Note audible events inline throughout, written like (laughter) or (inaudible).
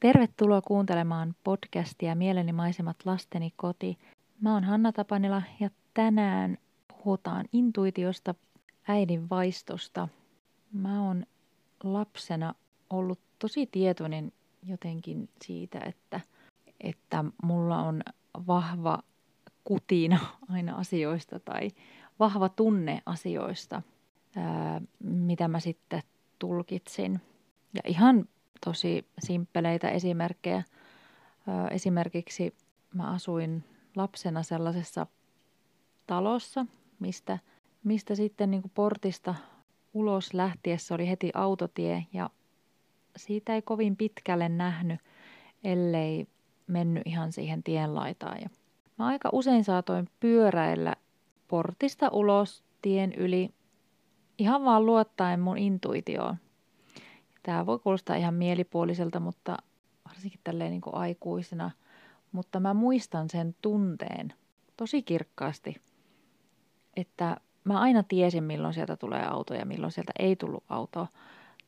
Tervetuloa kuuntelemaan podcastia Mieleni maisemat lasteni koti. Mä oon Hanna Tapanila ja tänään puhutaan intuitiosta, äidin vaistosta. Mä oon lapsena ollut tosi tietoinen jotenkin siitä, että, että mulla on vahva kutina aina asioista tai vahva tunne asioista, ää, mitä mä sitten tulkitsin. Ja ihan tosi simppeleitä esimerkkejä. Esimerkiksi mä asuin lapsena sellaisessa talossa, mistä, mistä sitten niin kuin portista ulos lähtiessä oli heti autotie ja siitä ei kovin pitkälle nähnyt, ellei mennyt ihan siihen tienlaitaan. Ja mä aika usein saatoin pyöräillä portista ulos tien yli ihan vaan luottaen mun intuitioon. Tämä voi kuulostaa ihan mielipuoliselta, mutta varsinkin tälleen niin kuin aikuisena. Mutta mä muistan sen tunteen tosi kirkkaasti, että mä aina tiesin, milloin sieltä tulee auto ja milloin sieltä ei tullut autoa.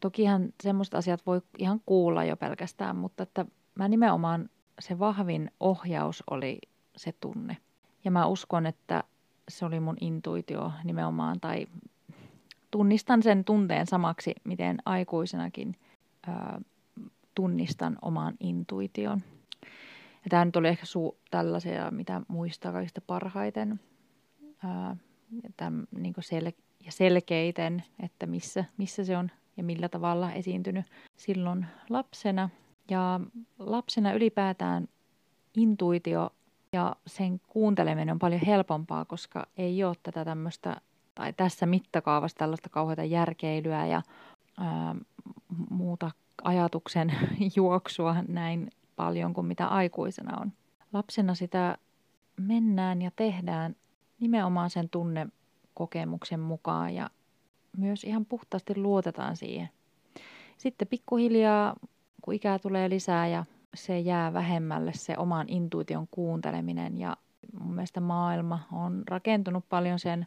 Tokihan semmoista asiat voi ihan kuulla jo pelkästään, mutta että mä nimenomaan se vahvin ohjaus oli se tunne. Ja mä uskon, että se oli mun intuitio nimenomaan, tai tunnistan sen tunteen samaksi, miten aikuisenakin ää, tunnistan oman intuition. Ja tämä nyt oli ehkä su- tällaisia, mitä muistaa kaikista parhaiten. Ää, tämän, niin sel- ja selkeiten, että missä, missä se on ja millä tavalla esiintynyt silloin lapsena. Ja lapsena ylipäätään intuitio ja sen kuunteleminen on paljon helpompaa, koska ei ole tätä tämmöistä tai tässä mittakaavassa tällaista kauheata järkeilyä ja ää, muuta ajatuksen (laughs) juoksua näin paljon kuin mitä aikuisena on. Lapsena sitä mennään ja tehdään nimenomaan sen tunnekokemuksen mukaan ja myös ihan puhtaasti luotetaan siihen. Sitten pikkuhiljaa, kun ikää tulee lisää ja se jää vähemmälle se oman intuition kuunteleminen ja mun mielestä maailma on rakentunut paljon sen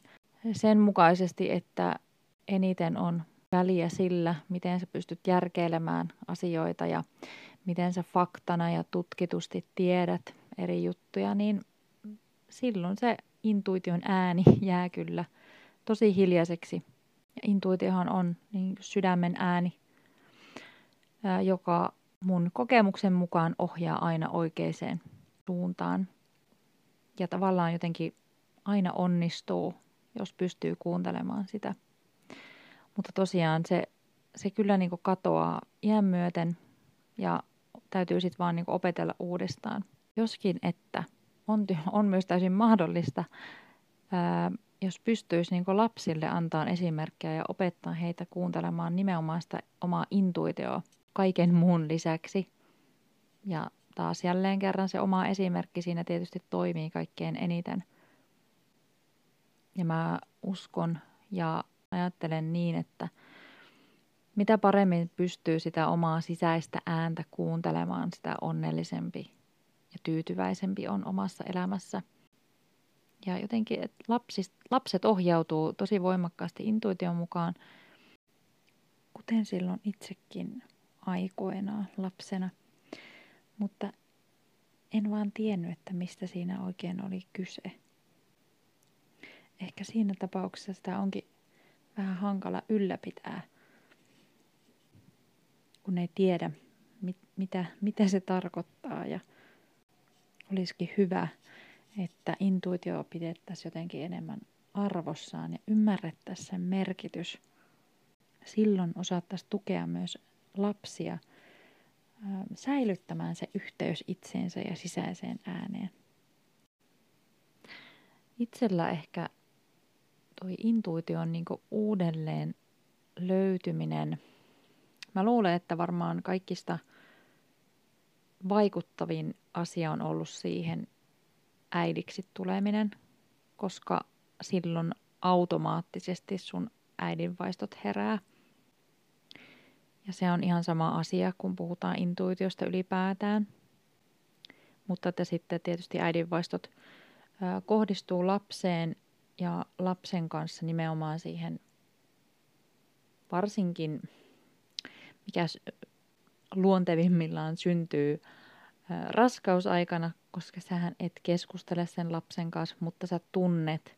sen mukaisesti, että eniten on väliä sillä, miten sä pystyt järkeilemään asioita ja miten sä faktana ja tutkitusti tiedät eri juttuja, niin silloin se intuition ääni (laughs) jää kyllä tosi hiljaiseksi. Ja intuitiohan on niin sydämen ääni, joka mun kokemuksen mukaan ohjaa aina oikeaan suuntaan. Ja tavallaan jotenkin aina onnistuu jos pystyy kuuntelemaan sitä. Mutta tosiaan se, se kyllä niin katoaa iän myöten ja täytyy sitten vaan niin opetella uudestaan. Joskin, että on, on myös täysin mahdollista, ää, jos pystyisi niin lapsille antaa esimerkkejä ja opettaa heitä kuuntelemaan nimenomaan sitä omaa intuitioa kaiken muun lisäksi. Ja taas jälleen kerran se oma esimerkki siinä tietysti toimii kaikkein eniten – ja mä uskon ja ajattelen niin, että mitä paremmin pystyy sitä omaa sisäistä ääntä kuuntelemaan, sitä onnellisempi ja tyytyväisempi on omassa elämässä. Ja jotenkin että lapsist, lapset ohjautuu tosi voimakkaasti intuition mukaan, kuten silloin itsekin aikoinaan lapsena. Mutta en vaan tiennyt, että mistä siinä oikein oli kyse ehkä siinä tapauksessa sitä onkin vähän hankala ylläpitää, kun ei tiedä, mit, mitä, mitä se tarkoittaa. Ja olisikin hyvä, että intuitio pidettäisiin jotenkin enemmän arvossaan ja ymmärrettäisiin sen merkitys. Silloin osattaisiin tukea myös lapsia säilyttämään se yhteys itseensä ja sisäiseen ääneen. Itsellä ehkä toi intuition niin uudelleen löytyminen. Mä luulen, että varmaan kaikista vaikuttavin asia on ollut siihen äidiksi tuleminen, koska silloin automaattisesti sun äidinvaistot herää. Ja se on ihan sama asia, kun puhutaan intuitiosta ylipäätään. Mutta että sitten tietysti äidinvaistot kohdistuu lapseen ja lapsen kanssa nimenomaan siihen varsinkin, mikä luontevimmillaan syntyy raskausaikana, koska sähän et keskustele sen lapsen kanssa, mutta sä tunnet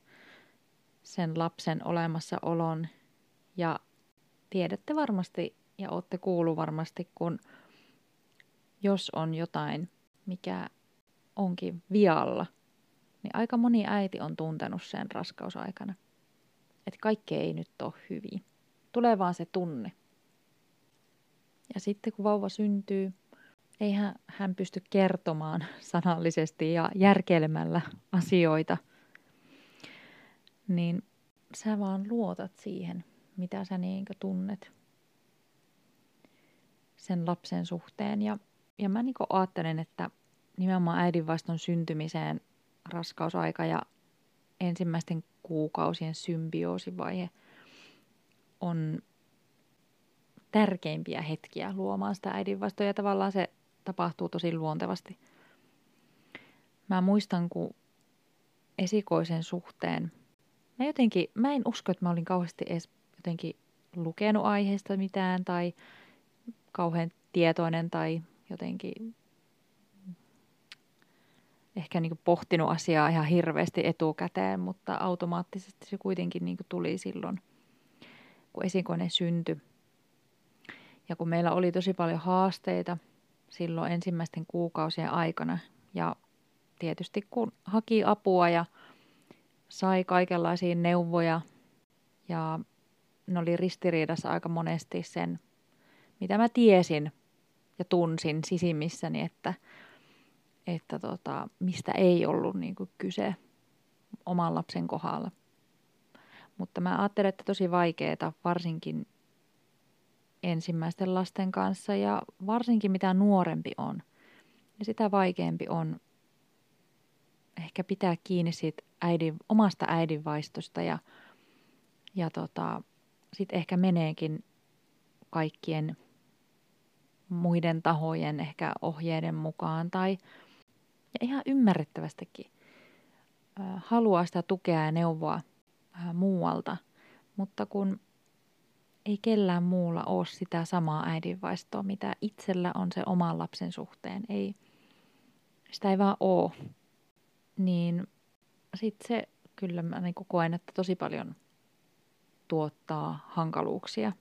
sen lapsen olemassaolon ja tiedätte varmasti ja olette kuullut varmasti, kun jos on jotain, mikä onkin vialla, niin aika moni äiti on tuntenut sen raskausaikana. Että kaikki ei nyt ole hyvin. Tulee vaan se tunne. Ja sitten kun vauva syntyy, eihän hän pysty kertomaan (laughs) sanallisesti ja järkeilemällä asioita, niin sä vaan luotat siihen, mitä sä niin tunnet sen lapsen suhteen. Ja, ja mä niin ajattelen, että nimenomaan äidinvaiston syntymiseen raskausaika ja ensimmäisten kuukausien symbioosivaihe on tärkeimpiä hetkiä luomaan sitä äidinvaistoa ja tavallaan se tapahtuu tosi luontevasti. Mä muistan, kun esikoisen suhteen, mä jotenkin, mä en usko, että mä olin kauheasti edes jotenkin lukenut aiheesta mitään tai kauhean tietoinen tai jotenkin ehkä niin pohtinut asiaa ihan hirveästi etukäteen, mutta automaattisesti se kuitenkin niin tuli silloin, kun esikoinen syntyi. Ja kun meillä oli tosi paljon haasteita silloin ensimmäisten kuukausien aikana ja tietysti kun haki apua ja sai kaikenlaisia neuvoja ja ne oli ristiriidassa aika monesti sen, mitä mä tiesin ja tunsin sisimmissäni, että, että tota, mistä ei ollut niin kuin kyse oman lapsen kohdalla. Mutta mä ajattelen, että tosi vaikeaa, varsinkin ensimmäisten lasten kanssa ja varsinkin mitä nuorempi on, niin sitä vaikeampi on ehkä pitää kiinni siitä äidin, omasta äidinvaistosta ja, ja tota, sitten ehkä meneekin kaikkien muiden tahojen ehkä ohjeiden mukaan tai ja ihan ymmärrettävästikin haluaa sitä tukea ja neuvoa muualta, mutta kun ei kellään muulla ole sitä samaa äidinvaistoa, mitä itsellä on se oman lapsen suhteen. Ei, sitä ei vaan ole. Niin sitten se kyllä mä niin koen, että tosi paljon tuottaa hankaluuksia.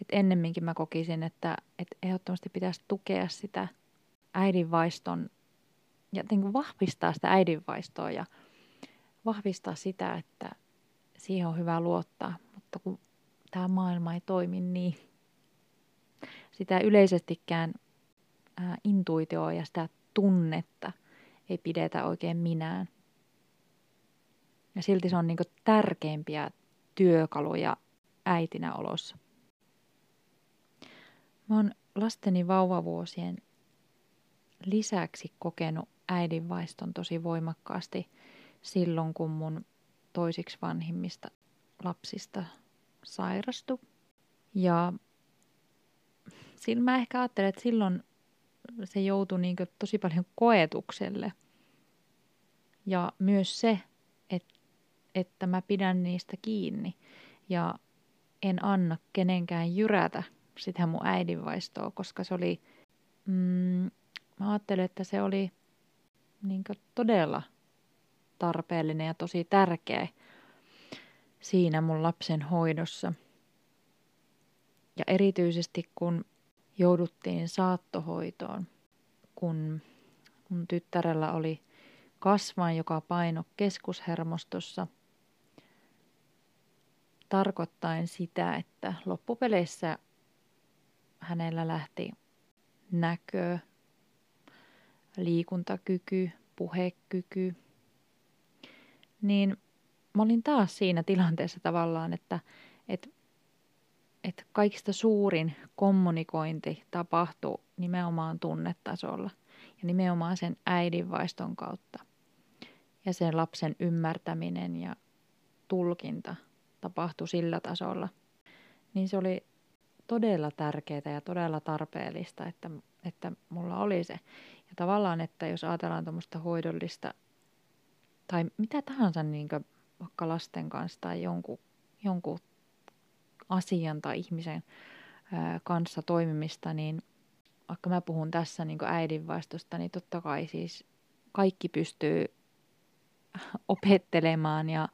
Et ennemminkin mä kokisin, että, että ehdottomasti pitäisi tukea sitä äidinvaiston ja niin kuin vahvistaa sitä äidinvaistoa ja vahvistaa sitä, että siihen on hyvä luottaa. Mutta kun tämä maailma ei toimi niin. Sitä yleisestikään ää, intuitioa ja sitä tunnetta ei pidetä oikein minään. Ja silti se on niin tärkeimpiä työkaluja äitinä olossa. Mä oon lasteni vauvavuosien lisäksi kokenut äidinvaiston tosi voimakkaasti silloin, kun mun toisiksi vanhimmista lapsista sairastui. Ja mä ehkä ajattelen, että silloin se joutui niin tosi paljon koetukselle. Ja myös se, että, että mä pidän niistä kiinni ja en anna kenenkään jyrätä sitä mun äidinvaistoa, koska se oli, mm, mä ajattelen, että se oli niin todella tarpeellinen ja tosi tärkeä siinä mun lapsen hoidossa. Ja erityisesti kun jouduttiin saattohoitoon, kun mun tyttärellä oli kasvain, joka paino keskushermostossa, tarkoittain sitä, että loppupeleissä hänellä lähti näkö, liikuntakyky, puhekyky, niin mä olin taas siinä tilanteessa tavallaan, että, että, että kaikista suurin kommunikointi tapahtui nimenomaan tunnetasolla ja nimenomaan sen äidinvaiston kautta. Ja sen lapsen ymmärtäminen ja tulkinta tapahtui sillä tasolla. Niin se oli todella tärkeää ja todella tarpeellista, että, että mulla oli se. Ja tavallaan, että jos ajatellaan tuommoista hoidollista tai mitä tahansa niin vaikka lasten kanssa tai jonkun, jonkun asian tai ihmisen kanssa toimimista, niin vaikka mä puhun tässä niin äidinvaistosta, niin totta kai siis kaikki pystyy (laughs) opettelemaan ja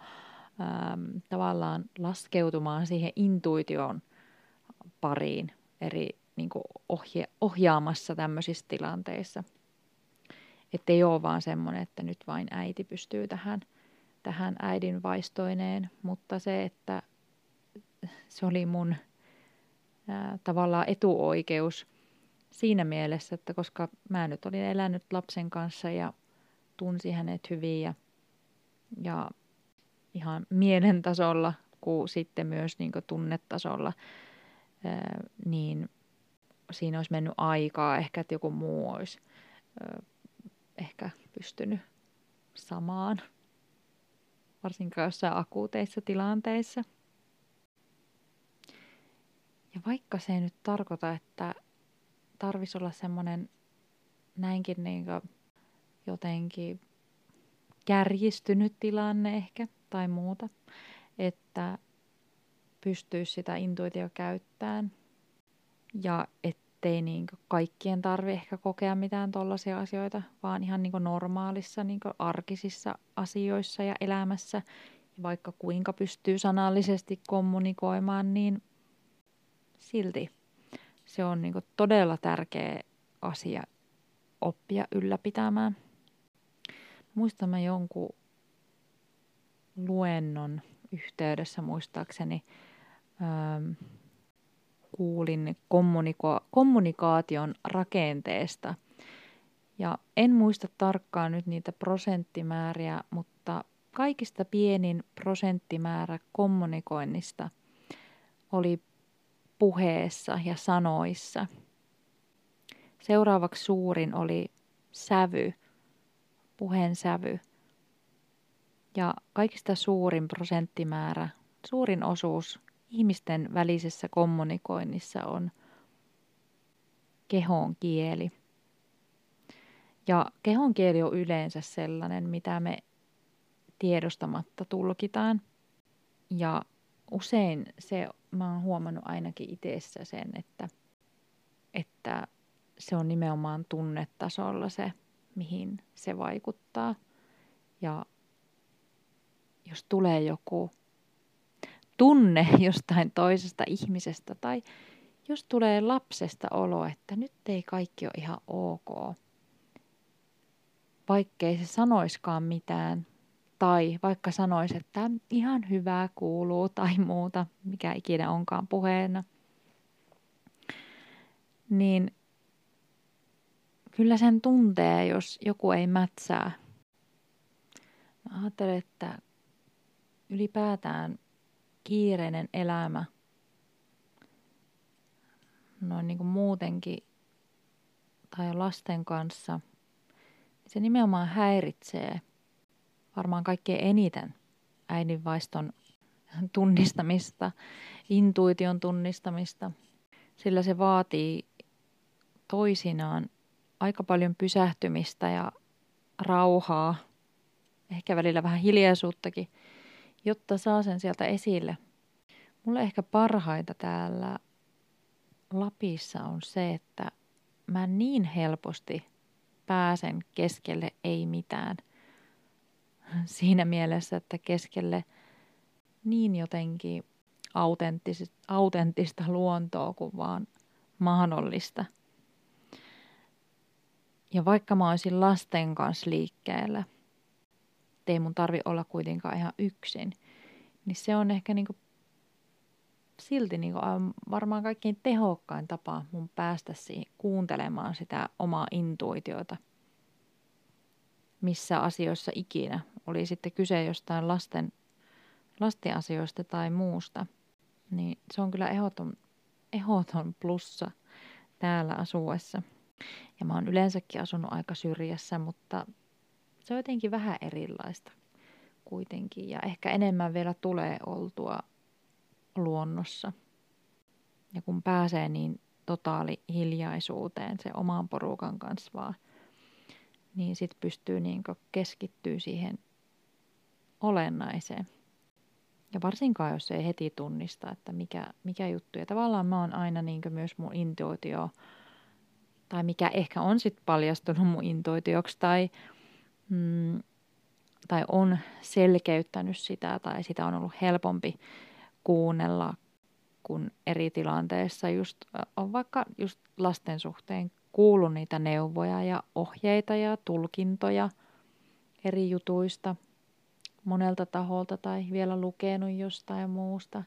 ähm, tavallaan laskeutumaan siihen intuition pariin eri niin ohje, ohjaamassa tämmöisissä tilanteissa. Että ei ole vaan semmoinen, että nyt vain äiti pystyy tähän, tähän äidin vaistoineen, mutta se, että se oli mun ää, tavallaan etuoikeus siinä mielessä, että koska mä nyt olin elänyt lapsen kanssa ja tunsi hänet hyvin ja, ja ihan mielen tasolla kuin sitten myös niin kuin tunnetasolla, ää, niin siinä olisi mennyt aikaa ehkä, että joku muu olisi ää, ehkä pystynyt samaan, varsinkaan jossain akuuteissa tilanteissa. Ja vaikka se ei nyt tarkoita, että tarvisi olla semmoinen näinkin niin jotenkin kärjistynyt tilanne ehkä tai muuta, että pystyisi sitä intuitio käyttämään ja ettei niin kaikkien tarvi ehkä kokea mitään tollaisia asioita, vaan ihan niin normaalissa niin arkisissa asioissa ja elämässä. Vaikka kuinka pystyy sanallisesti kommunikoimaan, niin silti se on niin todella tärkeä asia oppia ylläpitämään. Muistan mä jonkun luennon yhteydessä muistaakseni ähm, kuulin kommuniko- kommunikaation rakenteesta. Ja en muista tarkkaan nyt niitä prosenttimääriä, mutta kaikista pienin prosenttimäärä kommunikoinnista oli puheessa ja sanoissa. Seuraavaksi suurin oli sävy, puheen sävy. Ja kaikista suurin prosenttimäärä, suurin osuus ihmisten välisessä kommunikoinnissa on kehon kieli. Ja kehon kieli on yleensä sellainen, mitä me tiedostamatta tulkitaan. Ja usein se, mä oon huomannut ainakin itsessä sen, että, että se on nimenomaan tunnetasolla se, mihin se vaikuttaa. Ja jos tulee joku tunne jostain toisesta ihmisestä tai jos tulee lapsesta olo, että nyt ei kaikki ole ihan ok, vaikkei se sanoiskaan mitään, tai vaikka sanoisi, että ihan hyvää kuuluu tai muuta, mikä ikinä onkaan puheena, niin kyllä sen tuntee, jos joku ei mätsää. Mä ajattelen, että ylipäätään kiireinen elämä, noin niin kuin muutenkin, tai lasten kanssa, niin se nimenomaan häiritsee varmaan kaikkein eniten äidinvaiston tunnistamista, intuition tunnistamista, sillä se vaatii toisinaan aika paljon pysähtymistä ja rauhaa, ehkä välillä vähän hiljaisuuttakin, jotta saa sen sieltä esille. Mulle ehkä parhaita täällä Lapissa on se, että mä niin helposti pääsen keskelle ei mitään. Siinä mielessä, että keskelle niin jotenkin autenttista luontoa kuin vaan mahdollista. Ja vaikka mä olisin lasten kanssa liikkeellä – ettei mun tarvi olla kuitenkaan ihan yksin. Niin se on ehkä niinku silti niinku varmaan kaikkein tehokkain tapa mun päästä siihen kuuntelemaan sitä omaa intuitiota. Missä asioissa ikinä. Oli sitten kyse jostain lasten, lasten asioista tai muusta. Niin se on kyllä ehdoton, ehdoton plussa täällä asuessa. Ja mä oon yleensäkin asunut aika syrjässä, mutta se on jotenkin vähän erilaista kuitenkin ja ehkä enemmän vielä tulee oltua luonnossa. Ja kun pääsee niin totaali hiljaisuuteen se oman porukan kanssa vaan, niin sit pystyy niin keskittyä siihen olennaiseen. Ja varsinkaan, jos ei heti tunnista, että mikä, mikä juttu. Ja tavallaan mä oon aina niin myös mun intuitio tai mikä ehkä on sitten paljastunut mun intuitioksi tai, mm, tai on selkeyttänyt sitä tai sitä on ollut helpompi kuunnella, kun eri tilanteissa just on vaikka just lasten suhteen kuullut niitä neuvoja ja ohjeita ja tulkintoja eri jutuista monelta taholta tai vielä lukenut jostain muusta,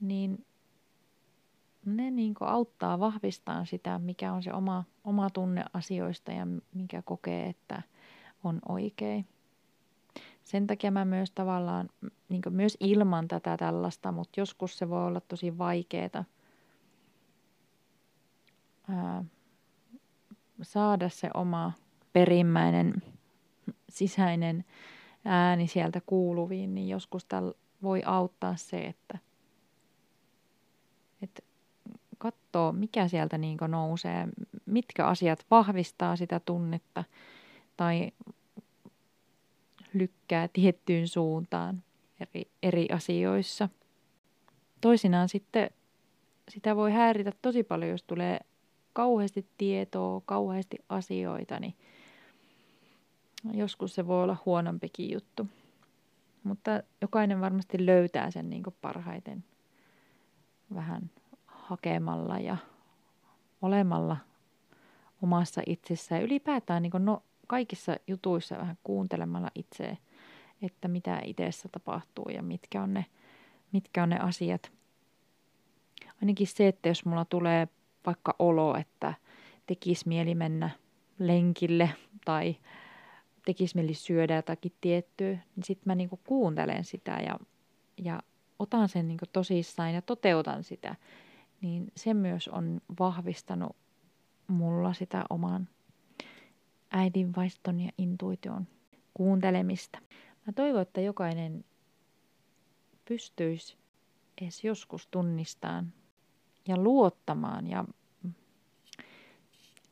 niin ne niin auttaa vahvistaa sitä, mikä on se oma, oma tunne asioista ja mikä kokee, että on oikein. Sen takia mä myös tavallaan, niin myös ilman tätä tällaista, mutta joskus se voi olla tosi vaikeaa saada se oma perimmäinen sisäinen ääni sieltä kuuluviin, niin joskus tällä voi auttaa se, että, että katsoo, mikä sieltä niin nousee, mitkä asiat vahvistaa sitä tunnetta tai lykkää tiettyyn suuntaan eri, eri asioissa. Toisinaan sitten sitä voi häiritä tosi paljon, jos tulee kauheasti tietoa, kauheasti asioita, niin joskus se voi olla huonompikin juttu. Mutta jokainen varmasti löytää sen niin parhaiten vähän hakemalla ja olemalla omassa itsessään. Ylipäätään niin no, kaikissa jutuissa vähän kuuntelemalla itseä, että mitä itsessä tapahtuu ja mitkä on ne, mitkä on ne asiat. Ainakin se, että jos mulla tulee vaikka olo, että tekisi mieli mennä lenkille tai tekisi mieli syödä jotakin tiettyä, niin sitten mä niinku kuuntelen sitä ja, ja otan sen niinku tosissaan ja toteutan sitä. Niin se myös on vahvistanut mulla sitä oman äidinvaiston ja intuition kuuntelemista. Mä toivon, että jokainen pystyisi edes joskus tunnistamaan ja luottamaan ja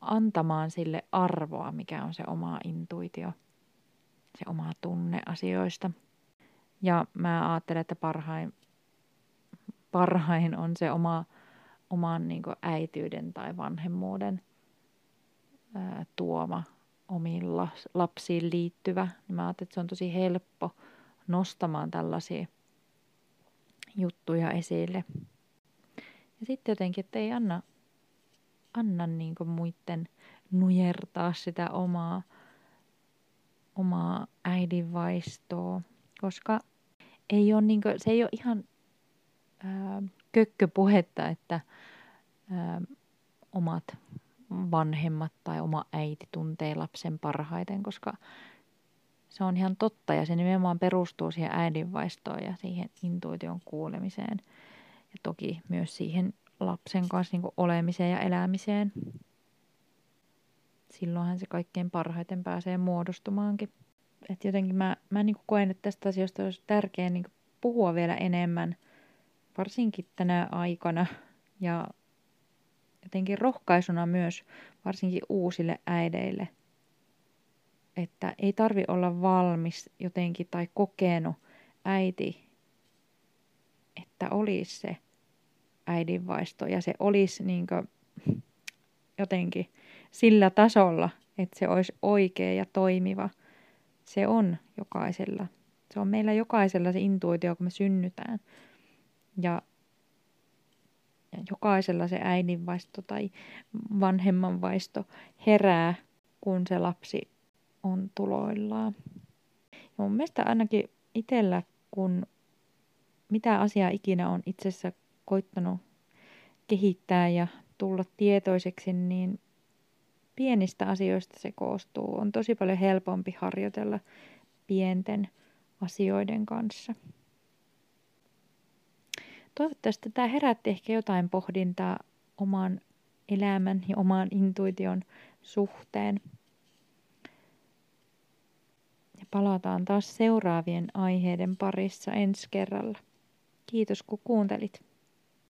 antamaan sille arvoa, mikä on se oma intuitio, se oma tunne asioista. Ja mä ajattelen, että parhain, parhain on se oma, oman niin äityyden tai vanhemmuuden ää, tuoma omiin lapsiin liittyvä. Niin mä ajattelen, että se on tosi helppo nostamaan tällaisia juttuja esille. Ja sitten jotenkin, että ei anna, anna niin muiden nujertaa sitä omaa, omaa äidinvaistoa, koska ei ole niin kuin, se ei ole ihan ää, kökköpuhetta, että ää, omat vanhemmat tai oma äiti tuntee lapsen parhaiten, koska se on ihan totta ja se nimenomaan perustuu siihen äidinvaistoon ja siihen intuition kuulemiseen ja toki myös siihen lapsen kanssa niin olemiseen ja elämiseen. Silloinhan se kaikkein parhaiten pääsee muodostumaankin. Et jotenkin mä, mä niin koen, että tästä asiasta olisi tärkeää niin puhua vielä enemmän, varsinkin tänä aikana. Ja jotenkin rohkaisuna myös varsinkin uusille äideille, että ei tarvi olla valmis jotenkin tai kokenut äiti, että olisi se äidinvaisto ja se olisi niin jotenkin sillä tasolla, että se olisi oikea ja toimiva. Se on jokaisella. Se on meillä jokaisella se intuitio, kun me synnytään. Ja, ja jokaisella se äidinvaisto tai vanhemman vaisto herää, kun se lapsi on tuloillaan. Ja mun mielestä ainakin itsellä, kun mitä asiaa ikinä on itsessä koittanut kehittää ja tulla tietoiseksi, niin pienistä asioista se koostuu. On tosi paljon helpompi harjoitella pienten asioiden kanssa. Toivottavasti tämä herätti ehkä jotain pohdintaa oman elämän ja oman intuition suhteen. Ja palataan taas seuraavien aiheiden parissa ensi kerralla. Kiitos kun kuuntelit.